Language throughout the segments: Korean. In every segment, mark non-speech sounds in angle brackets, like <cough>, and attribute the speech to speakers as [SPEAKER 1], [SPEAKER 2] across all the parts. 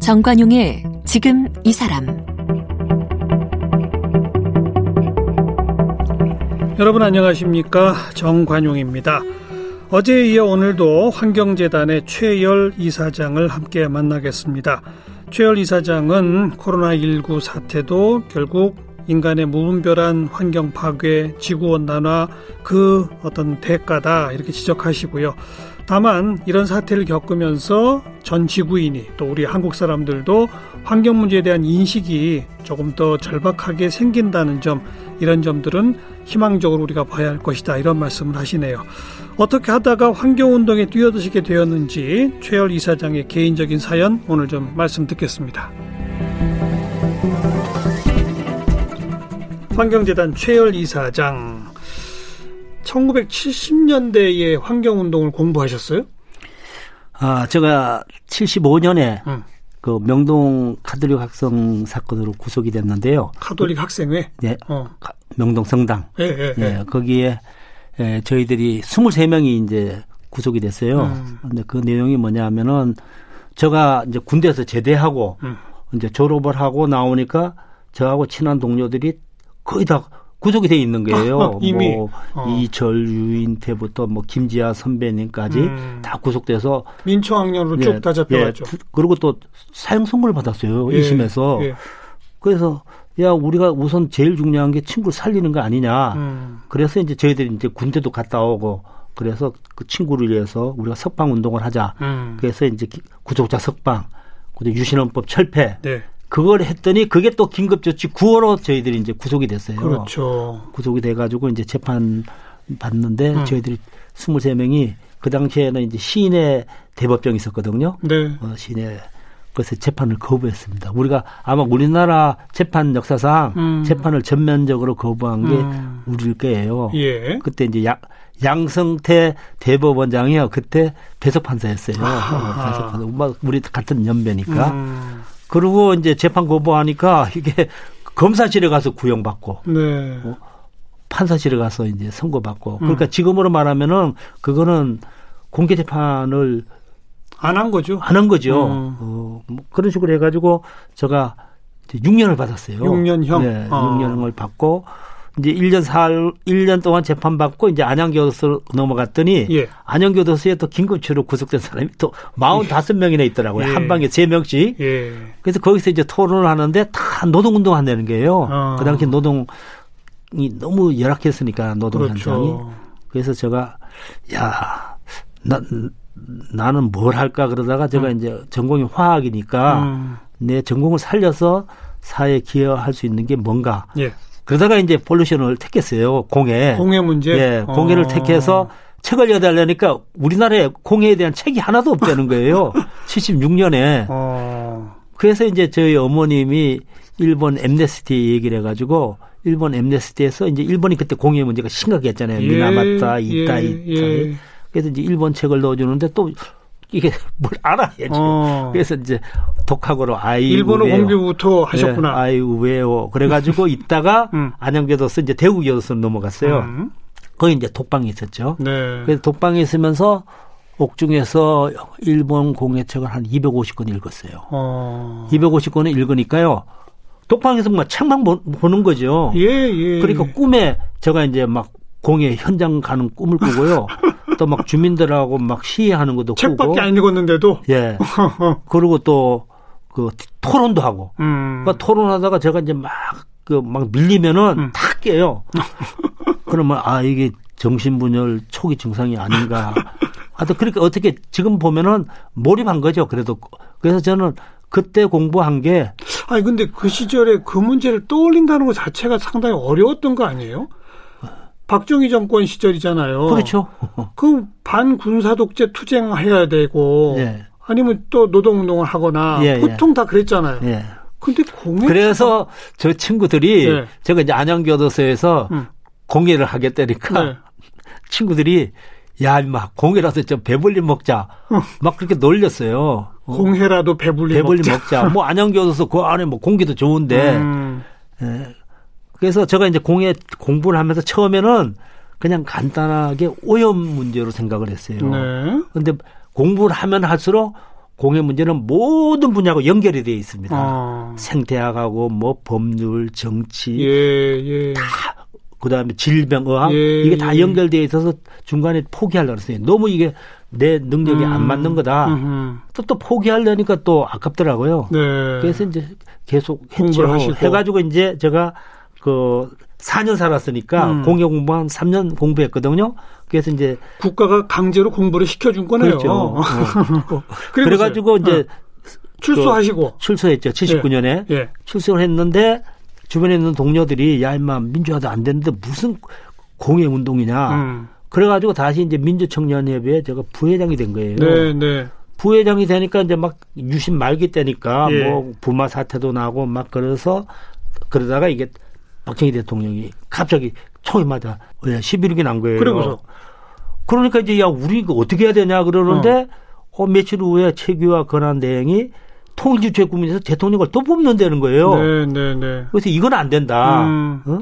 [SPEAKER 1] 정관용의 지금 이 사람
[SPEAKER 2] 여러분 안녕하십니까 정관용입니다. 어제에 이어 오늘도 환경재단의 최열 이사장을 함께 만나겠습니다. 최열 이사장은 코로나19 사태도 결국 인간의 무분별한 환경 파괴, 지구 온난화 그 어떤 대가다 이렇게 지적하시고요. 다만 이런 사태를 겪으면서 전 지구인이 또 우리 한국 사람들도 환경 문제에 대한 인식이 조금 더 절박하게 생긴다는 점 이런 점들은 희망적으로 우리가 봐야 할 것이다 이런 말씀을 하시네요. 어떻게 하다가 환경운동에 뛰어드시게 되었는지 최열 이사장의 개인적인 사연 오늘 좀 말씀 듣겠습니다. 환경재단 최열 이사장 1970년대에 환경운동을 공부하셨어요?
[SPEAKER 3] 아, 제가 75년에 음. 그 명동 카톨릭 학생 사건으로 구속이 됐는데요.
[SPEAKER 2] 카톨릭 학생회?
[SPEAKER 3] 네. 어. 명동 성당.
[SPEAKER 2] 예, 예, 예.
[SPEAKER 3] 네, 거기에 에, 저희들이 23명이 이제 구속이 됐어요. 음. 근데 그 내용이 뭐냐 하면은 제가 이제 군대에서 제대하고 음. 이제 졸업을 하고 나오니까 저하고 친한 동료들이 거의 다 구속이 돼 있는 거예요. <laughs>
[SPEAKER 2] 이미
[SPEAKER 3] 뭐 어. 이철 유인태부터 뭐 김지아 선배님까지 음. 다 구속돼서
[SPEAKER 2] 민초학년으로 예, 쭉다 잡혀갔죠. 예,
[SPEAKER 3] 그리고 또 사형 선고를 받았어요. 예, 1심에서. 예. 그래서 야 우리가 우선 제일 중요한 게 친구를 살리는 거 아니냐. 음. 그래서 이제 저희들이 이제 군대도 갔다 오고 그래서 그 친구를 위해서 우리가 석방 운동을 하자. 음. 그래서 이제 구속자 석방, 그리고 유신헌법 철폐. 네. 그걸 했더니 그게 또 긴급조치 9월로 저희들이 이제 구속이 됐어요.
[SPEAKER 2] 그렇죠.
[SPEAKER 3] 구속이 돼가지고 이제 재판 받는데 음. 저희들이 23명이 그 당시에는 이제 시인의 대법정이 있었거든요.
[SPEAKER 2] 네.
[SPEAKER 3] 어, 시인의 그래서 재판을 거부했습니다. 우리가 아마 우리나라 재판 역사상 음. 재판을 전면적으로 거부한 게 음. 우리일 거예요.
[SPEAKER 2] 예.
[SPEAKER 3] 그때 이제 양, 양성태 대법원장이요. 그때 배석 판사였어요. 어, 배석 판사. 우리 같은 연배니까. 음. 그리고 이제 재판 거부하니까 이게 검사실에 가서 구형받고.
[SPEAKER 2] 네. 어,
[SPEAKER 3] 판사실에 가서 이제 선고받고. 그러니까 음. 지금으로 말하면은 그거는 공개 재판을
[SPEAKER 2] 안 한 거죠.
[SPEAKER 3] 안 한 거죠. 음. 어, 뭐 그런 식으로 해가지고 제가 이제 6년을 받았어요.
[SPEAKER 2] 6년형?
[SPEAKER 3] 네, 어. 6년을 받고 이제 1년 4일, 1년 동안 재판 받고 이제 안양교도소 넘어갔더니 예. 안양교도소에 또 긴급치로 구속된 사람이 또 45명이나 있더라고요. 예. 한 방에 3명씩.
[SPEAKER 2] 예.
[SPEAKER 3] 그래서 거기서 이제 토론을 하는데 다 노동운동 한다는 거예요. 어. 그 당시 노동이 너무 열악했으니까 노동 그렇죠. 현장이. 그래서 제가 야, 나, 나는 뭘 할까 그러다가 제가 음. 이제 전공이 화학이니까 음. 내 전공을 살려서 사회에 기여할 수 있는 게 뭔가.
[SPEAKER 2] 예.
[SPEAKER 3] 그러다가 이제 폴루션을 택했어요. 공해.
[SPEAKER 2] 공해 문제.
[SPEAKER 3] 예. 공해를 어. 택해서 책을 여달라니까 우리나라에 공해에 대한 책이 하나도 없다는 거예요. <laughs> 76년에.
[SPEAKER 2] 어.
[SPEAKER 3] 그래서 이제 저희 어머님이 일본 엠네스티 얘기를 해가지고 일본 엠네스티에서 이제 일본이 그때 공해 문제가 심각했잖아요.
[SPEAKER 2] 예.
[SPEAKER 3] 미나마타, 이따, 예. 이따. 예. 그래서 이제 일본 책을 넣어주는데 또 이게 <laughs> 뭘 알아야지. 어. 그래서 이제 독학으로 아이
[SPEAKER 2] 일본어 공부부터 하셨구나.
[SPEAKER 3] 네, 아이 우에오 그래가지고 <laughs> 있다가 음. 안양교도소 이제 대구교도소 넘어갔어요. 음. 거기 이제 독방에 있었죠.
[SPEAKER 2] 네.
[SPEAKER 3] 그래서 독방에 있으면서 옥중에서 일본 공예책을 한 250권 읽었어요.
[SPEAKER 2] 어.
[SPEAKER 3] 250권을 읽으니까요. 독방에서 막 책만 보는 거죠.
[SPEAKER 2] 예, 예.
[SPEAKER 3] 그러니까 꿈에 제가 이제 막 공예 현장 가는 꿈을 꾸고요. <laughs> 또 막 주민들하고 막 시위하는 것도
[SPEAKER 2] 책밖에
[SPEAKER 3] 꾸고.
[SPEAKER 2] 안 읽었는데도.
[SPEAKER 3] 예. <laughs> 그리고 또 그 토론도 하고.
[SPEAKER 2] 음.
[SPEAKER 3] 그러니까 토론하다가 제가 이제 막 그막 밀리면은 음. 다 깨요. <laughs> 그러면 아 이게 정신분열 초기 증상이 아닌가. 하여튼 그렇게 어떻게 지금 보면은 몰입한 거죠. 그래도 그래서 저는 그때 공부한 게
[SPEAKER 2] 아니 근데 그 시절에 그 문제를 떠올린다는 것 자체가 상당히 어려웠던 거 아니에요? 박정희 정권 시절이잖아요.
[SPEAKER 3] 그렇죠.
[SPEAKER 2] 그 반군사 독재 투쟁해야 되고
[SPEAKER 3] 예.
[SPEAKER 2] 아니면 또 노동운동을 하거나
[SPEAKER 3] 예, 예.
[SPEAKER 2] 보통 예. 다 그랬잖아요.
[SPEAKER 3] 예.
[SPEAKER 2] 근데 공예
[SPEAKER 3] 그래서 저 친구들이 예. 제가 이제 안양교도소에서 음. 공예를 하겠다니까 네. <laughs> 친구들이 야, 임마, 공해라도 좀 배불리 먹자. 어. 막 그렇게 놀렸어요. 어.
[SPEAKER 2] 공해라도 배불리,
[SPEAKER 3] 배불리
[SPEAKER 2] 먹자.
[SPEAKER 3] 먹자. 뭐 안양교도소 그 안에 뭐 공기도 좋은데. 음. 예. 그래서 제가 이제 공예 공부를 하면서 처음에는 그냥 간단하게 오염 문제로 생각을 했어요. 네. 근데 공부를 하면 할수록 공예 문제는 모든 분야하고 연결이 되어 있습니다. 아. 생태학하고 뭐 법률, 정치 예, 예. 다 그다음에 질병, 의학 예, 이게 다 예. 연결되어 있어서 중간에 포기하려고 했어요. 너무 이게 내 능력이 음. 안 맞는 거다. 또, 또 포기하려니까 또 아깝더라고요. 네. 그래서 이제 계속 했죠. 하시고. 해가지고 이제 제가 그 4년 살았으니까 음. 공예 공부 한 3년 공부했거든요. 그래서 이제
[SPEAKER 2] 국가가 강제로 공부를 시켜준 거네요.
[SPEAKER 3] 그렇죠. 어. <laughs> 그래가지고 이제
[SPEAKER 2] 어. 출소하시고
[SPEAKER 3] 그 출소했죠. 79년에 예. 예. 출소를 했는데 주변에 있는 동료들이 야 임마 민주화도 안 되는데 무슨 공예 운동이냐. 음. 그래가지고 다시 이제 민주청년협의회 제가 부회장이 된 거예요. 네, 네. 부회장이 되니까 이제 막 유신 말기 때니까 예. 뭐 부마 사태도 나고 막 그래서 그러다가 이게 박정희 대통령이 갑자기 총이 맞아 왜 11일이 난 거예요. 그러고서 그러니까 이제 야 우리 이거 어떻게 해야 되냐 그러는데 어. 어 며칠 후에 최규화 권한 대행이 통일주체 국민에서 대통령을 또 뽑는다는 거예요. 네, 네, 네. 그래서 이건 안 된다. 음. 어?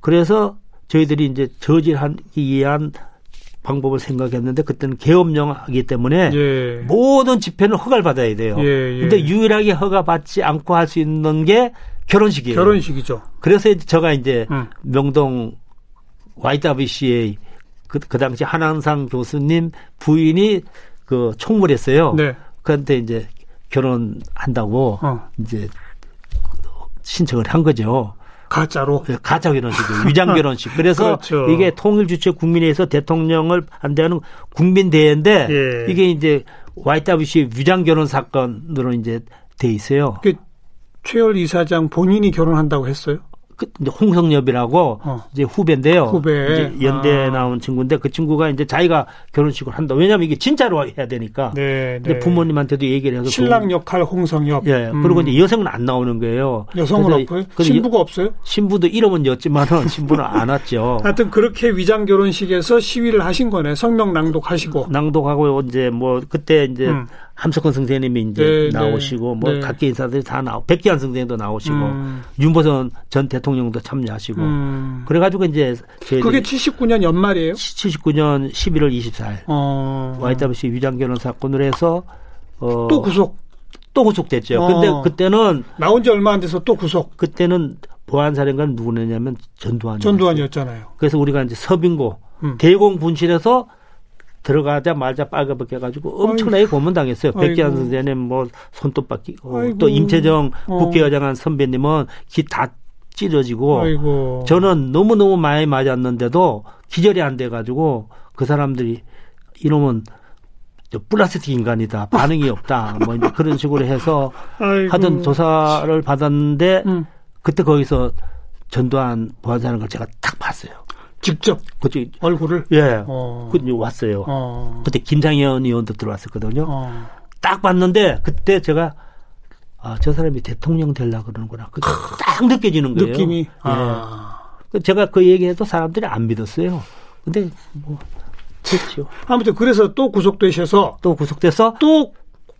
[SPEAKER 3] 그래서 저희들이 이제 저질하기 위한 방법을 생각했는데 그때는 계엄령이기 때문에 예. 모든 집회는 허가를 받아야 돼요. 예, 예. 근데 유일하게 허가 받지 않고 할 수 있는 게 결혼식이에요.
[SPEAKER 2] 결혼식이죠.
[SPEAKER 3] 그래서 제가 이제 음. 명동 YWCA 그, 그 당시 한항상 교수님 부인이 그 총무했어요. 네. 그런데 이제 결혼한다고 어. 이제 신청을 한 거죠.
[SPEAKER 2] 가짜로
[SPEAKER 3] 네, 가짜 결혼식, 위장 결혼식. <laughs> 그래서 그렇죠. 이게 통일 주체 국민회에서 대통령을 반대하는 국민 대회인데 예. 이게 이제 YWC 위장 결혼 사건으로 이제 돼 있어요. 그
[SPEAKER 2] 최열 이사장 본인이 결혼한다고 했어요?
[SPEAKER 3] 그 홍성엽이라고 어. 이제 후배인데요. 후배. 이제 연대 아. 나온 친구인데 그 친구가 이제 자기가 결혼식을 한다. 왜냐하면 이게 진짜로 해야 되니까. 네. 네. 부모님한테도 얘기를 해서
[SPEAKER 2] 신랑 역할 홍성엽.
[SPEAKER 3] 예. 음. 그리고 이제 여성은 안 나오는 거예요.
[SPEAKER 2] 여성은 없고요. 신부가 없어요?
[SPEAKER 3] 신부도 이름은 였지만은 <laughs> 신부는 안 왔죠.
[SPEAKER 2] 하여튼 그렇게 위장 결혼식에서 시위를 하신 거네. 성명 낭독하시고.
[SPEAKER 3] 낭독하고 이제 뭐 그때 이제 음. 함석헌 선생님이 이제 네, 네, 나오시고 뭐 네. 각계 인사들이 다 나오고 백기환 선생님도 나오시고 음. 윤보선 전 대통령도 참여하시고 음. 그래가지고 이제
[SPEAKER 2] 그게 79년 연말이에요?
[SPEAKER 3] 79년 11월 24일 어. YWC 위장결혼 사건으로 해서
[SPEAKER 2] 어, 또 구속
[SPEAKER 3] 또 구속됐죠. 어. 근데 그때는
[SPEAKER 2] 나온 지 얼마 안 돼서 또 구속.
[SPEAKER 3] 그때는 보안사령관 누구냐면 전두환.
[SPEAKER 2] 전두환이었잖아요.
[SPEAKER 3] 그래서 우리가 이제 서빙고 음. 대공 분실에서 들어가자마자 빨가벗겨 가지고 엄청나게 고문당했어요. 백기환 선생님 뭐 손톱 빡기고 아이고. 또 임채정 어. 국회의장한 선배님은 기다 찢어지고 아이고. 저는 너무 너무 많이 맞았는데도 기절이 안 돼 가지고 그 사람들이 이놈은 플라스틱 인간이다. 반응이 <laughs> 없다. 뭐 이제 그런 식으로 해서 아이고. 하던 조사를 받았는데 음. 그때 거기서 전두환 보안사는 걸 제가 딱 봤어요.
[SPEAKER 2] 직접 그죠 얼굴을
[SPEAKER 3] 예 어. 그 왔어요. 어. 그때 김상현 의원도 들어왔었거든요. 어. 딱 봤는데 그때 제가 아 저 사람이 대통령 되려 그러는구나. 그때 딱 느껴지는 거예요.
[SPEAKER 2] 느낌이. 예. 아.
[SPEAKER 3] 제가 그 얘기해도 사람들이 안 믿었어요. 근데 뭐 됐죠.
[SPEAKER 2] 아무튼 그래서 또 구속되셔서
[SPEAKER 3] 또 구속돼서
[SPEAKER 2] 또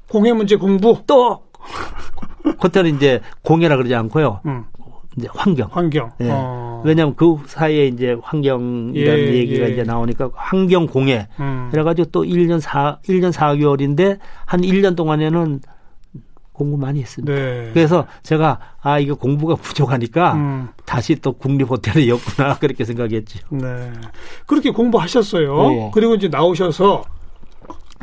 [SPEAKER 2] 공해 문제 공부
[SPEAKER 3] 또 <laughs> 그때는 이제 공해라 그러지 않고요. 음. 이제 환경.
[SPEAKER 2] 환경.
[SPEAKER 3] 예. 어. 왜냐하면 그 사이에 이제 환경이라는 예, 얘기가 예. 이제 나오니까 환경 공해. 음. 그래가지고 또 1년 4, 1년 4개월인데 한 1년 동안에는 공부 많이 했습니다. 네. 그래서 제가 아 이거 공부가 부족하니까 음. 다시 또 국립 호텔에 <laughs> 였구나 그렇게 생각했죠. 네.
[SPEAKER 2] 그렇게 공부하셨어요. 네. 그리고 이제 나오셔서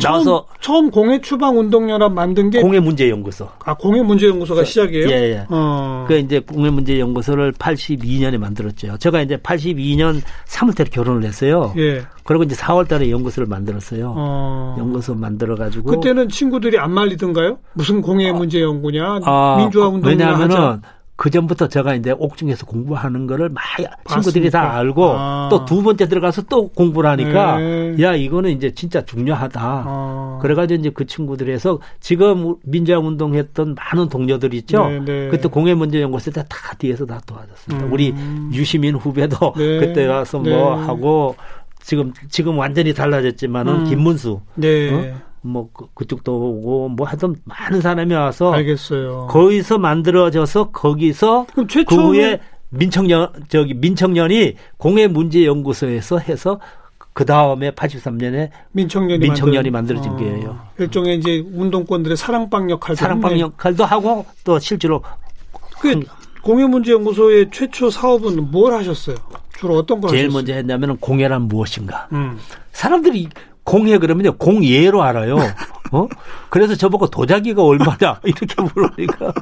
[SPEAKER 3] 나와서
[SPEAKER 2] 처음, 처음 공해 추방 운동 연합 만든 게
[SPEAKER 3] 공해 문제 연구소.
[SPEAKER 2] 아 공해 문제 연구소가 시작이에요?
[SPEAKER 3] 예, 예. 어. 그 이제 공해 문제 연구소를 82년에 만들었죠. 제가 이제 82년 3월달에 결혼을 했어요. 예. 그리고 이제 4월달에 연구소를 만들었어요. 어. 연구소 만들어 가지고
[SPEAKER 2] 그때는 친구들이 안 말리던가요? 무슨 공해 문제 연구냐, 아, 민주화 운동이냐
[SPEAKER 3] 왜냐하면은 하자. 그 전부터 제가 이제 옥중에서 공부하는 거를 많이 친구들이 다 알고 아. 또두 번째 들어가서 또 공부를 하니까 네. 야 이거는 이제 진짜 중요하다. 아. 그래가지고 이제 그 친구들에서 지금 민주화 운동했던 많은 동료들 있죠. 네, 네. 그때 공예 문제 연구소 때 다 뒤에서 다 도와줬습니다. 음. 우리 유시민 후배도 네. <laughs> 그때 와서 뭐 네. 하고 지금 지금 완전히 달라졌지만은 음. 김문수 네. 어? 뭐 그, 그쪽도 오고 뭐 하여튼 많은 사람이 와서
[SPEAKER 2] 알겠어요.
[SPEAKER 3] 거기서 만들어져서 거기서 그럼 최그 후에 민청년 저기 민청년이 공해 문제 연구소에서 해서 그 다음에 83년에 민청년이, 민청년이 만들어. 진 어, 거예요.
[SPEAKER 2] 일종의 이제 운동권들의 사랑방 역할도
[SPEAKER 3] 사랑방 했네. 역할도 하고 또 실제로
[SPEAKER 2] 그 공해문제연구소의 최초 사업은 뭘 하셨어요? 주로 어떤 걸
[SPEAKER 3] 제일
[SPEAKER 2] 하셨어요?
[SPEAKER 3] 먼저 했냐면 공예란 무엇인가. 음. 사람들이 공예 그러면요 공예로 알아요. 어? 그래서 저보고 도자기가 얼마냐 <laughs> 이렇게 물으니까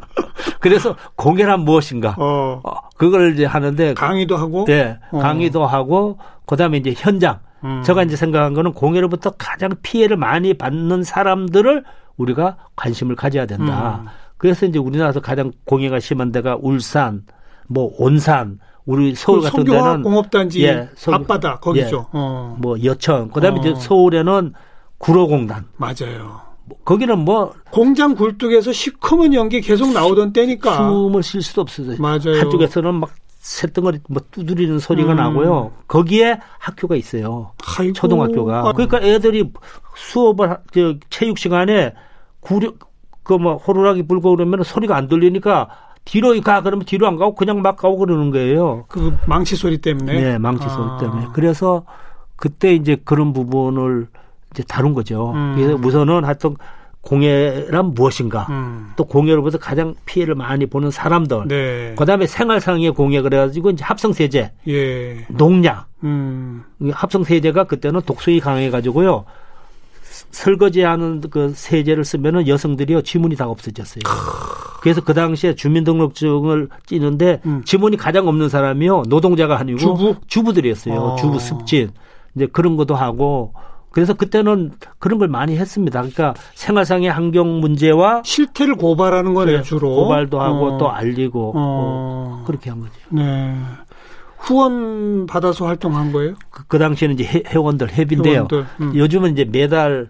[SPEAKER 3] 그래서 공예란 무엇인가. 어. 어. 그걸 이제 하는데
[SPEAKER 2] 강의도 하고.
[SPEAKER 3] 네, 어. 강의도 하고 그다음에 이제 현장. 음. 제가 이제 생각한 거는 공예로부터 가장 피해를 많이 받는 사람들을 우리가 관심을 가져야 된다. 음. 그래서 이제 우리나라에서 가장 공해가 심한 데가 울산, 뭐 온산, 우리 서울 그 같은 데는
[SPEAKER 2] 공업단지 예, 앞바다 거기죠. 예,
[SPEAKER 3] 어. 뭐 여천. 그다음에 어. 이제 서울에는 구로공단.
[SPEAKER 2] 맞아요.
[SPEAKER 3] 뭐 거기는 뭐
[SPEAKER 2] 공장 굴뚝에서 시커먼 연기 계속 나오던 때니까
[SPEAKER 3] 숨을 쉴 수도 없어요.
[SPEAKER 2] 맞아요.
[SPEAKER 3] 한쪽에서는 막 새덩어리 뭐 두드리는 소리가 음. 나고요. 거기에 학교가 있어요. 아이고. 초등학교가. 아. 그러니까 애들이 수업을 저 체육 시간에 구력 그뭐 호루라기 불고 그러면 소리가 안 들리니까 뒤로 가 그러면 뒤로 안 가고 그냥 막 가고 그러는 거예요.
[SPEAKER 2] 그 망치 소리 때문에.
[SPEAKER 3] 네, 망치 소리 아. 때문에. 그래서 그때 이제 그런 부분을 이제 다룬 거죠. 음. 그래서 우선은 하여튼 공예란 무엇인가? 음. 또 공예로부터 가장 피해를 많이 보는 사람들. 네. 그다음에 생활상의 공예 그래가지고 이제 합성세제, 예. 농약. 음. 합성세제가 그때는 독성이 강해가지고요. 설거지하는 그 세제를 쓰면은 여성들이요 지문이 다 없어졌어요. 그래서 그 당시에 주민등록증을 찌는데 음. 지문이 가장 없는 사람이요 노동자가 아니고 주부? 주부들이었어요. 어. 주부 습진 이제 그런 것도 하고 그래서 그때는 그런 걸 많이 했습니다. 그러니까 생활상의 환경 문제와
[SPEAKER 2] 실태를 고발하는 거네요, 주로.
[SPEAKER 3] 고발도 하고 어. 또 알리고 어. 어. 그렇게 한 거죠. 네.
[SPEAKER 2] 후원 받아서 활동한 거예요?
[SPEAKER 3] 그, 그 당시에는 이제 회원들 회비인데요. 회원들. 음. 요즘은 이제 매달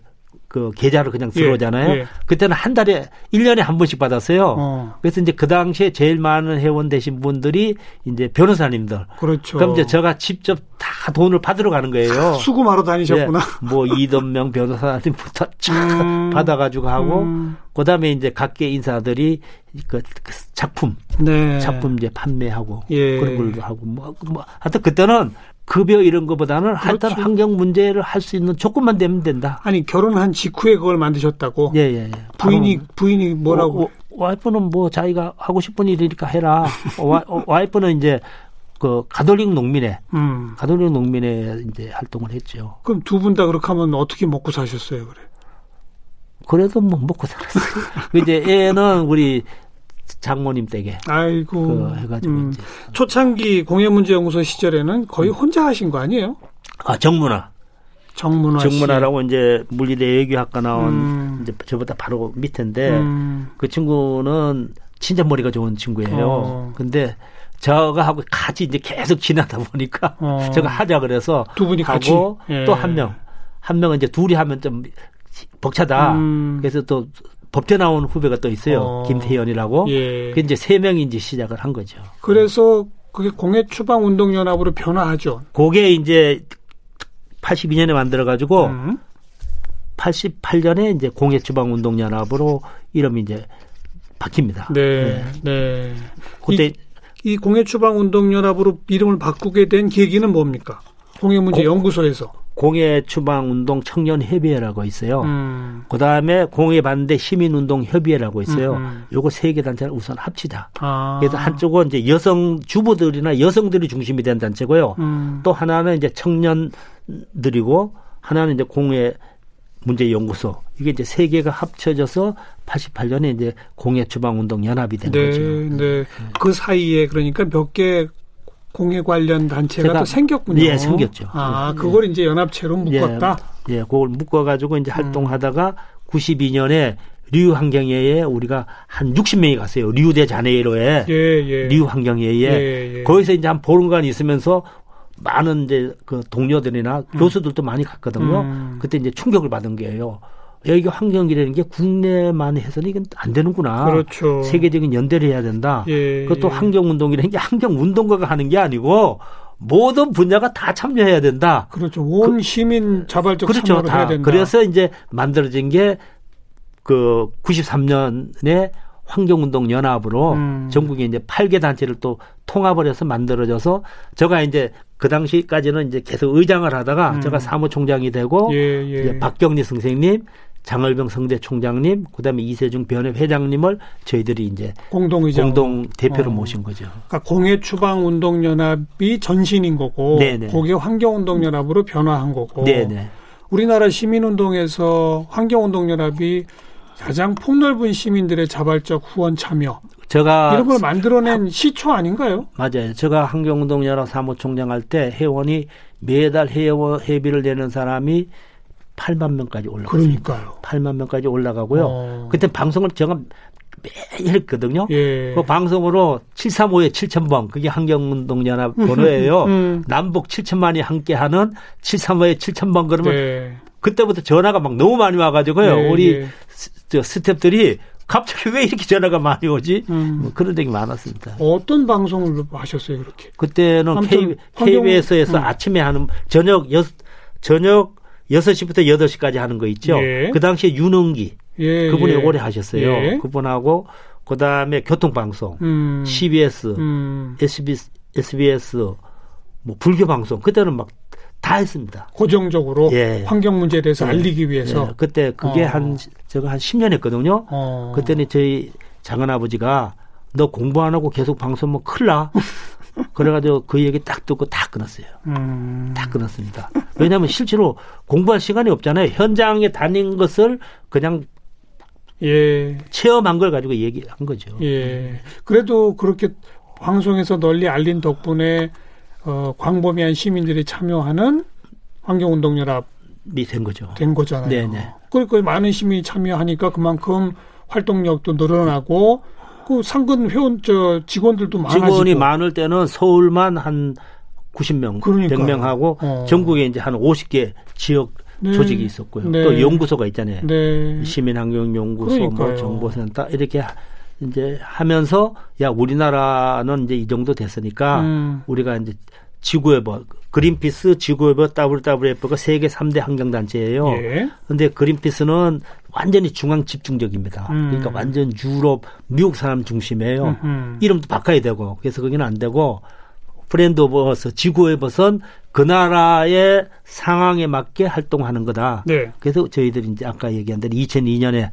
[SPEAKER 3] 그 계좌로 그냥 예, 들어오잖아요. 예, 예. 그때는 한 달에 1년에 한 번씩 받았어요. 어. 그래서 이제 그 당시에 제일 많은 회원 되신 분들이 이제 변호사님들.
[SPEAKER 2] 그렇죠.
[SPEAKER 3] 그럼 이제 제가 직접 다 돈을 받으러 가는 거예요.
[SPEAKER 2] 수금하러 다니셨구나.
[SPEAKER 3] 예, 뭐 이던명 변호사님부터 <laughs> 쫙 음. 받아 가지고 하고 음. 그다음에 이제 각계 인사들이 그, 그 작품, 네. 작품 이제 판매하고 예. 그런 걸도 하고 뭐, 뭐 하여튼 그때는 급여 이런 것보다는 하여튼 환경 문제를 할 수 있는 조건만 되면 된다.
[SPEAKER 2] 아니 결혼한 직후에 그걸 만드셨다고?
[SPEAKER 3] 예예. 예, 예.
[SPEAKER 2] 부인이 부인이 뭐라고? 어, 어,
[SPEAKER 3] 와이프는 뭐 자기가 하고 싶은 일이니까 해라. <laughs> 와, 어, 와이프는 이제 그 가톨릭 농민회, 음. 가톨릭 농민회 이제 활동을 했죠.
[SPEAKER 2] 그럼 두 분 다 그렇게 하면 어떻게 먹고 사셨어요, 그래?
[SPEAKER 3] 그래도 뭐 먹고 살았어요. <laughs> 그 이제 애는 우리 장모님 댁에.
[SPEAKER 2] 아이고.
[SPEAKER 3] 그 해가지고 음. 이제.
[SPEAKER 2] 초창기 공예문제연구소 시절에는 거의 음. 혼자 하신 거 아니에요?
[SPEAKER 3] 아 정문화.
[SPEAKER 2] 정문화.
[SPEAKER 3] 정문화라고 이제 물리대 외교학과 나온 음. 이제 저보다 바로 밑인데 음. 그 친구는 진짜 머리가 좋은 친구예요. 어. 근데 저가 하고 같이 이제 계속 지나다 보니까 어. <laughs> 제가 하자 그래서
[SPEAKER 2] 두 분이 같이
[SPEAKER 3] 예. 또한 명. 한 명은 이제 둘이 하면 좀 벅차다. 음. 그래서 또 법대 나온 후배가 또 있어요. 어. 김태현이라고. 예. 그 이제 세 명이 이제 시작을 한 거죠.
[SPEAKER 2] 그래서 그게 공예 추방 운동 연합으로 변화하죠.
[SPEAKER 3] 그게 이제 82년에 만들어 가지고 음. 88년에 이제 공예 추방 운동 연합으로 이름이 이제 바뀝니다.
[SPEAKER 2] 네. 네. 네. 그때 이, 이 공예 추방 운동 연합으로 이름을 바꾸게 된 계기는 뭡니까? 공예 문제 연구소에서
[SPEAKER 3] 공예 추방 운동 청년 협의회라고 있어요. 음. 그 다음에 공예 반대 시민 운동 협의회라고 있어요. 음. 음. 요거 세 개 단체를 우선 합치자. 아. 그래서 한쪽은 이제 여성 주부들이나 여성들이 중심이 된 단체고요. 음. 또 하나는 이제 청년들이고 하나는 이제 공예 문제 연구소 이게 이제 세 개가 합쳐져서 88년에 이제 공예 추방 운동 연합이 된
[SPEAKER 2] 네,
[SPEAKER 3] 거죠.
[SPEAKER 2] 네. 그 사이에 그러니까 몇개 공예 관련 단체가 또 생겼군요.
[SPEAKER 3] 예, 생겼죠.
[SPEAKER 2] 아, 예. 그걸 이제 연합체로 묶었다.
[SPEAKER 3] 예, 예 그걸 묶어 가지고 이제 음. 활동하다가 92년에 류 환경회에 우리가 한 60명이 갔어요. 류대 자네이로에 예, 예. 류 환경회에 예, 예. 거기서 이제 한 보름간 있으면서 많은 이제 그 동료들이나 음. 교수들도 많이 갔거든요. 음. 그때 이제 충격을 받은 게요. 여기 환경이라는 게 국내만 해서는 이건 안 되는구나.
[SPEAKER 2] 그렇죠.
[SPEAKER 3] 세계적인 연대를 해야 된다. 예, 그것도 예. 환경운동이라는 게 환경운동가가 하는 게 아니고 모든 분야가 다 참여해야 된다.
[SPEAKER 2] 그렇죠. 온 그, 시민 자발적 그렇죠. 참여를 다. 해야 된다.
[SPEAKER 3] 그래서 이제 만들어진 게 그 93년에 환경운동 연합으로 음. 전국에 이제 8개 단체를 또 통합을 해서 만들어져서 제가 이제 그 당시까지는 이제 계속 의장을 하다가 음. 제가 사무총장이 되고 예, 예. 이제 박경리 선생님 장얼병 성대 총장님, 그다음에 이세중 변협 회장님을 저희들이 이제 공동 의장 공동 대표로 어. 모신 거죠.
[SPEAKER 2] 그러니까 공해 추방 운동 연합이 전신인 거고, 네네. 거기에 환경 운동 연합으로 변화한 거고. 네네. 우리나라 시민 운동에서 환경 운동 연합이 가장 폭넓은 시민들의 자발적 후원 참여. 제가 이런 걸 만들어낸 하, 시초 아닌가요?
[SPEAKER 3] 맞아요. 제가 환경운동연합 사무총장 할 때 회원이 매달 회원 회비를 내는 사람이 8만 명까지 올라갔어요.
[SPEAKER 2] 그러니까요.
[SPEAKER 3] 8만 명까지 올라가고요. 어. 그때 방송을 제가 매일 했거든요. 예. 그 방송으로 735에 7,000번, 그게 환경운동연합 번호예요. 음. 남북 7천만이 함께하는 735에 7,000번 그러면 네. 그때부터 전화가 막 너무 많이 와가지고요. 네, 우리 네. 저 스탭들이 갑자기 왜 이렇게 전화가 많이 오지? 음. 뭐 그런 적이 많았습니다.
[SPEAKER 2] 어떤 방송을 하셨어요, 그렇게?
[SPEAKER 3] 그때는 K, KBS에서 음. 아침에 하는 저녁 여, 저녁 6시부터 8시까지 하는 거 있죠. 예. 그 당시에 윤흥기 예, 그분이 예. 오래 하셨어요. 예. 그분하고 그다음에 교통방송, 음. CBS, 음. SBS, SBS 뭐 불교 방송 그때는 막 다 했습니다.
[SPEAKER 2] 고정적으로 예. 환경 문제에 대해서 예. 알리기 위해서.
[SPEAKER 3] 예. 그때 그게 어. 한 제가 한 10년 했거든요. 어. 그때는 저희 작은 아버지가 너 공부 안 하고 계속 방송 뭐 큰일 나. <laughs> 그래가지고 그 얘기 딱 듣고 다 끊었어요. 음. 다 끊었습니다. 왜냐하면 실제로 공부할 시간이 없잖아요. 현장에 다닌 것을 그냥 예. 체험한 걸 가지고 얘기한 거죠.
[SPEAKER 2] 예. 그래도 그렇게 방송에서 널리 알린 덕분에 어, 광범위한 시민들이 참여하는 환경운동연합이
[SPEAKER 3] 된 거죠.
[SPEAKER 2] 된 거잖아요. 네네. 그러니까 많은 시민이 참여하니까 그만큼 활동력도 늘어나고 그 상근 회원 저 직원들도 많아지고
[SPEAKER 3] 직원이 많을 때는 서울만 한 90명, 그러니까. 100명 하고 어. 전국에 이제 한 50개 지역 네. 조직이 있었고요. 네. 또 연구소가 있잖아요. 네. 시민환경연구소, 뭐 정보센터 이렇게 이제 하면서 야 우리나라는 이제 이 정도 됐으니까 음. 우리가 이제 지구웨버 그린피스, 지구웨버, WWF가 세계 3대 환경단체예요. 예. 근데 그린피스는 완전히 중앙 집중적입니다. 음. 그러니까 완전 유럽, 미국 사람 중심이에요. 음음. 이름도 바꿔야 되고 그래서 거기는 안 되고 Friend of Earth, 지구의 벗은 그 나라의 상황에 맞게 활동하는 거다. 네. 그래서 저희들이 이제 아까 얘기한 대로 2002년에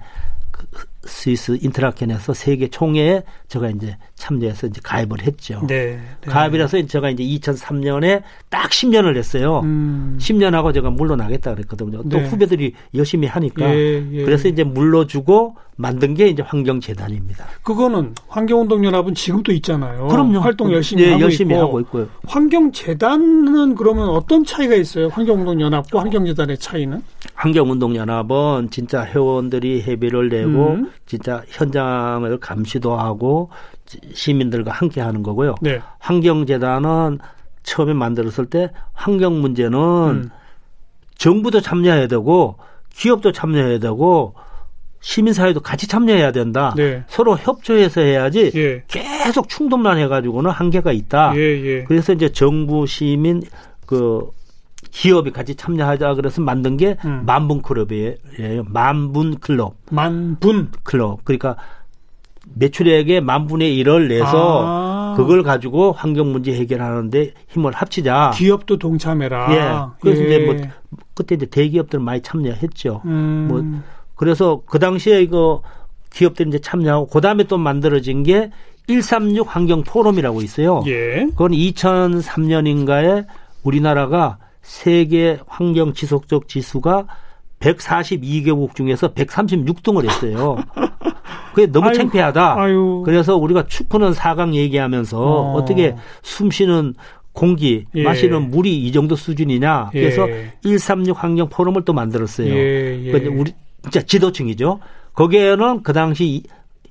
[SPEAKER 3] 그 스위스 인터라켄에서 세계 총회에 제가 이제 참여해서 이제 가입을 했죠. 네, 네. 가입이라서 제가 이제 2003년에 딱 10년을 했어요. 음. 10년 하고 제가 물러나겠다 그랬거든요. 또 네. 후배들이 열심히 하니까 예, 예. 그래서 이제 물러주고 만든 게 이제 환경재단입니다.
[SPEAKER 2] 그거는 환경운동연합은 지금도 있잖아요.
[SPEAKER 3] 그럼요.
[SPEAKER 2] 활동 열심히
[SPEAKER 3] 네,
[SPEAKER 2] 하고
[SPEAKER 3] 열심히
[SPEAKER 2] 있고.
[SPEAKER 3] 하고 있고요.
[SPEAKER 2] 환경재단은 그러면 어떤 차이가 있어요? 환경운동연합과 환경재단의 차이는?
[SPEAKER 3] 환경운동연합은 진짜 회원들이 회비를 내고 음. 진짜 현장을 감시도 하고 시민들과 함께 하는 거고요. 네. 환경재단은 처음에 만들었을 때 환경 문제는 음. 정부도 참여해야 되고 기업도 참여해야 되고 시민사회도 같이 참여해야 된다. 네. 서로 협조해서 해야지 예. 계속 충돌만 해가지고는 한계가 있다. 예, 예. 그래서 이제 정부, 시민, 그 기업이 같이 참여하자 그래서 만든 게 음. 만분 클럽이에요. 만분 클럽.
[SPEAKER 2] 만분
[SPEAKER 3] 클럽. 그러니까 매출액의 만분의 일을 내서 아. 그걸 가지고 환경 문제 해결하는데 힘을 합치자.
[SPEAKER 2] 기업도 동참해라.
[SPEAKER 3] 예. 그래서 예. 이제 뭐 그때 이제 대기업들 많이 참여했죠. 음. 뭐 그래서 그 당시에 이거 기업들이 이제 참여하고 그 다음에 또 만들어진 게 136 환경 포럼이라고 있어요. 예. 그건 2003년인가에 우리나라가 세계 환경 지속적 지수가 142개국 중에서 136등을 했어요. 그게 너무 아유, 창피하다. 아유. 그래서 우리가 축구는 4강 얘기하면서 어. 떻게 숨 쉬는 공기, 예. 마시는 물이 이 정도 수준이냐. 그래서 예. 136 환경 포럼을 또 만들었어요. 예, 예. 우리 진짜 지도층이죠. 거기에는 그 당시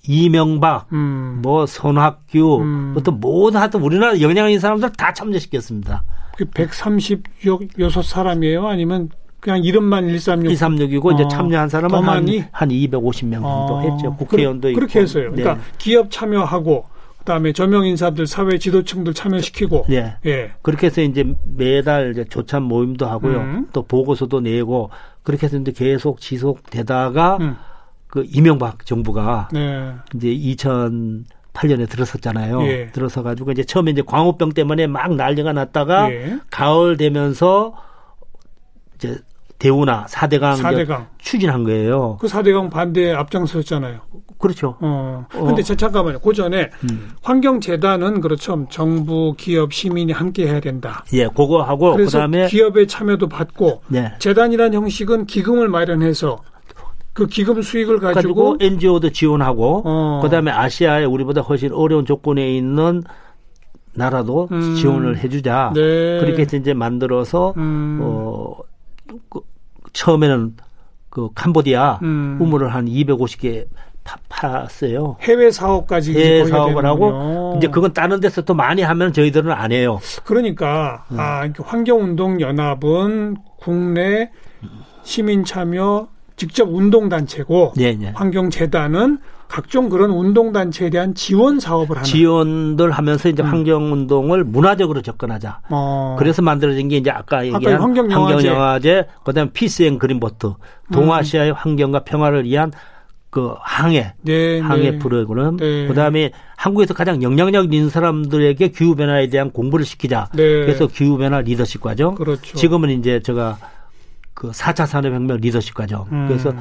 [SPEAKER 3] 이명박, 음. 뭐 손학규, 음. 어떤 모든 하여튼 우리나라 영향 있는 사람들 다 참여시켰습니다.
[SPEAKER 2] 그 136 사람이에요? 아니면 그냥 이름만 136?
[SPEAKER 3] 236이고 어. 이제 참여한 사람은 한, 한 250명 정도 어. 했죠. 국회의원도
[SPEAKER 2] 그,
[SPEAKER 3] 있고.
[SPEAKER 2] 그렇게 했어요. 그러니까 네. 기업 참여하고 그다음에 저명 인사들 사회 지도층들 참여시키고
[SPEAKER 3] 예. 예. 그렇게 해서 이제 매달 이제 조찬 모임도 하고요. 음. 또 보고서도 내고 그렇게 해서 이제 계속 지속되다가 음. 그 이명박 정부가 네. 이제 2000 8년에 들어섰잖아요. 예. 들어서 가지고 이제 처음에 이제 광우병 때문에 막 난리가 났다가 예. 가을 되면서 이제 대우나 4대강, 4대강. 추진한 거예요.
[SPEAKER 2] 그 4대강 반대에 앞장섰잖아요.
[SPEAKER 3] 그렇죠.
[SPEAKER 2] 어. 근데 어. 잠깐만요. 그 전에 음. 환경재단은 그렇죠. 정부, 기업, 시민이 함께 해야 된다.
[SPEAKER 3] 예, 그거 하고 그다음에
[SPEAKER 2] 기업의 참여도 받고 네. 재단이라는 형식은 기금을 마련해서 그 기금 수익을 가지고, 가지고
[SPEAKER 3] NGO도 지원하고 어. 그다음에 아시아에 우리보다 훨씬 어려운 조건에 있는 나라도 음. 지원을 해주자. 네. 그렇게 해서 이제 만들어서 음. 어 그, 처음에는 그 캄보디아 음. 우물을 한 250개 파, 팔았어요.
[SPEAKER 2] 해외 사업까지
[SPEAKER 3] 해외 사업을 하고 이제 그건 다른 데서 또 많이 하면 저희들은 안 해요.
[SPEAKER 2] 그러니까 음. 아 환경운동 연합은 국내 시민 참여 직접 운동단체고 네, 네. 환경재단은 각종 그런 운동단체에 대한 지원 사업을 하는
[SPEAKER 3] 지원들 하면서 이제 음. 환경운동을 문화적으로 접근하자. 어. 그래서 만들어진 게 이제 아까 얘기한 환경영화제, 환경영화제 그다음에 Peace and Green Boat 동아시아의 음. 환경과 평화를 위한 그 항해, 네, 항해 네. 프로그램. 네. 그다음에 한국에서 가장 영향력 있는 사람들에게 기후 변화에 대한 공부를 시키자. 네. 그래서 기후 변화 리더십 과정. 그렇죠. 지금은 이제 제가 그 4차 산업혁명 리더십 과정. 음. 그래서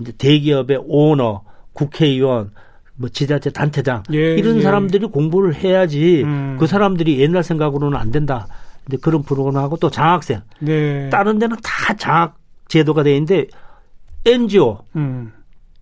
[SPEAKER 3] 이제 대기업의 오너, 국회의원, 뭐 지자체 단체장 예, 이런 예. 사람들이 공부를 해야지 음. 그 사람들이 옛날 생각으로는 안 된다. 이제 그런 프로그램하고 또 장학생. 네. 다른 데는 다 장학 제도가 돼 있는데 NGO 음.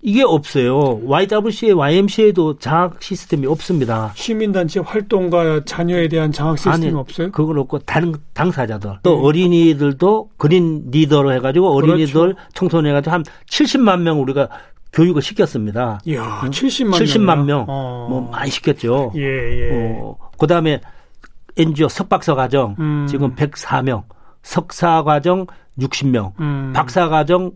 [SPEAKER 3] 이게 없어요. YWCA, YMCA도 장학 시스템이 없습니다.
[SPEAKER 2] 시민단체 활동과 자녀에 대한 장학 시스템이 아니, 없어요?
[SPEAKER 3] 그건 없고 당, 당사자들 또 네. 어린이들도 그린 리더로 해가지고 어린이들 그렇죠. 청소년 해가지고 한 70만 명 우리가 교육을 시켰습니다.
[SPEAKER 2] 이야, 70만,
[SPEAKER 3] 70만 명. 어. 뭐 많이 시켰죠. 예, 예. 어, 그다음에 NGO 석박사 과정 음. 지금 104명, 석사 과정 60명, 음. 박사 과정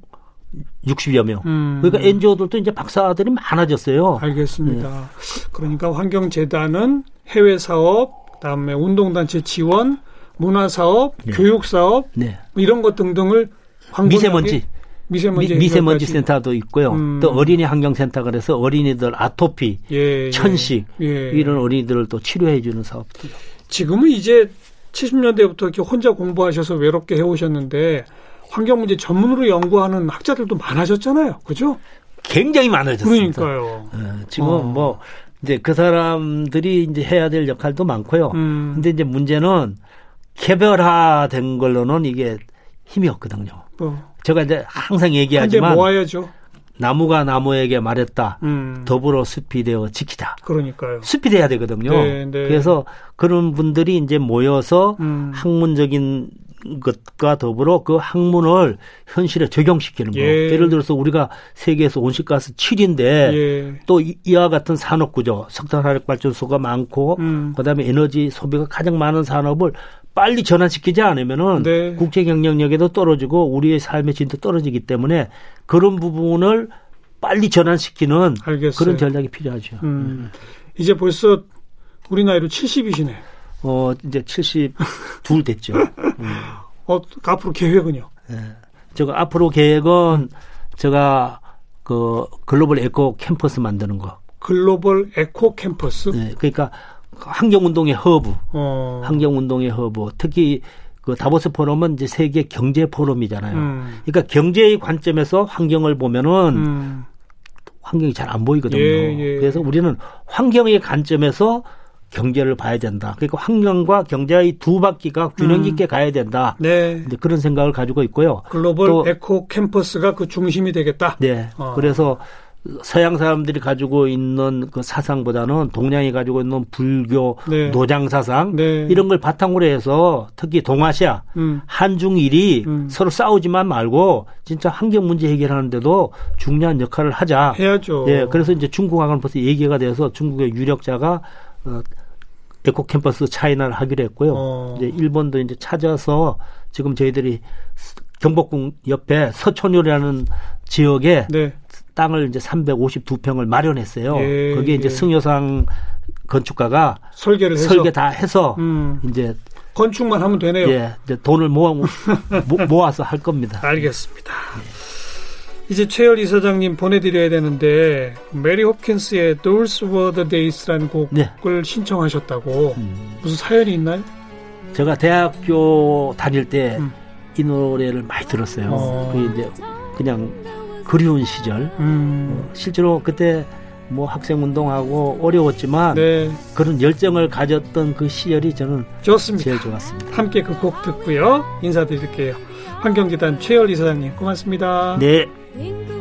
[SPEAKER 3] 60여 명. 음. 그러니까 NGO들도 이제 박사들이 많아졌어요.
[SPEAKER 2] 알겠습니다. 네. 그러니까 환경재단은 해외 사업, 그다음에 운동단체 지원, 문화 사업, 네. 교육 사업 네. 뭐 이런 것 등등을
[SPEAKER 3] 미세먼지. 미세먼지, 미, 세먼지 센터도 있고요. 음. 또 어린이 환경센터 그래서 어린이들 아토피, 예, 예. 천식 예. 이런 어린이들을 또 치료해 주는 사업들.
[SPEAKER 2] 지금은 이제 70년대부터 이렇게 혼자 공부하셔서 외롭게 해오셨는데 환경 문제 전문으로 연구하는 학자들도 많아졌잖아요. 그죠?
[SPEAKER 3] 굉장히 많아졌습니다.
[SPEAKER 2] 그러니까요.
[SPEAKER 3] 어, 지금 어. 뭐 이제 그 사람들이 이제 해야 될 역할도 많고요. 음. 근데 이제 문제는 개별화된 걸로는 이게 힘이 없거든요. 어. 제가 이제 항상 얘기하지만
[SPEAKER 2] 모아야죠.
[SPEAKER 3] 나무가 나무에게 말했다. 음. 더불어 숲이 되어 지키자.
[SPEAKER 2] 그러니까요.
[SPEAKER 3] 숲이 돼야 되거든요. 네, 네. 그래서 그런 분들이 이제 모여서 음. 학문적인 것과 더불어 그 학문을 현실에 적용시키는 거. 예. 예를 들어서 우리가 세계에서 온실가스 7인데 예. 또 이와 같은 산업 구조, 석탄화력 발전소가 많고 음. 그다음에 에너지 소비가 가장 많은 산업을 빨리 전환시키지 않으면은 네. 국제 경쟁력에도 떨어지고 우리의 삶의 질도 떨어지기 때문에 그런 부분을 빨리 전환시키는 알겠어요. 그런 전략이 필요하죠. 음.
[SPEAKER 2] 이제 벌써 우리 나이로 70이시네.
[SPEAKER 3] 어, 이제 72 됐죠. <laughs> 음.
[SPEAKER 2] 어, 앞으로 계획은요? 네.
[SPEAKER 3] 제가 앞으로 계획은 제가 그 글로벌 에코 캠퍼스 만드는 거.
[SPEAKER 2] 글로벌 에코 캠퍼스?
[SPEAKER 3] 네. 그러니까 환경운동의 허브. 어. 환경운동의 허브. 특히 그 다보스 포럼은 이제 세계 경제 포럼이잖아요. 음. 그러니까 경제의 관점에서 환경을 보면은 음. 환경이 잘 안 보이거든요. 예, 예. 그래서 우리는 환경의 관점에서 경제를 봐야 된다. 그러니까 환경과 경제의 두 바퀴가 균형 있게 음. 가야 된다. 네. 이제 그런 생각을 가지고 있고요.
[SPEAKER 2] 글로벌 또, 에코 캠퍼스가 그 중심이 되겠다.
[SPEAKER 3] 네. 어. 그래서 서양 사람들이 가지고 있는 그 사상보다는 동양이 가지고 있는 불교, 네. 노장 사상 네. 이런 걸 바탕으로 해서 특히 동아시아, 음. 한중일이 음. 서로 싸우지만 말고 진짜 환경 문제 해결하는데도 중요한 역할을 하자.
[SPEAKER 2] 해야죠.
[SPEAKER 3] 예, 그래서 이제 중국하고는 벌써 얘기가 돼서 중국의 유력자가 어, 에코 캠퍼스 차이나를 하기로 했고요. 어. 이제 일본도 이제 찾아서 지금 저희들이 경복궁 옆에 서촌이라는 지역에 네. 땅을 이제 352평을 마련했어요. 예, 거기에 이제 예. 승효상 건축가가
[SPEAKER 2] 설계를 해서
[SPEAKER 3] 설계 다 해서 음. 이제
[SPEAKER 2] 건축만 하면 되네요.
[SPEAKER 3] 예, 이제 돈을 모아 <laughs> 모아서 할 겁니다.
[SPEAKER 2] 알겠습니다. 이제 최열 이사장님 보내드려야 되는데 메리 홉킨스의 Those Were the Days라는 곡을 네. 신청하셨다고 음. 무슨 사연이 있나요?
[SPEAKER 3] 제가 대학교 다닐 때이 음. 노래를 많이 들었어요. 어. 그 이제 그냥 그리운 시절. 음. 어, 실제로 그때 뭐 학생 운동하고 어려웠지만 네. 그런 열정을 가졌던 그 시절이 저는 좋습니다. 제일 좋았습니다.
[SPEAKER 2] 함께 그 곡 듣고요. 인사드릴게요. 환경재단 최열 이사장님 고맙습니다.
[SPEAKER 3] 네. 应该。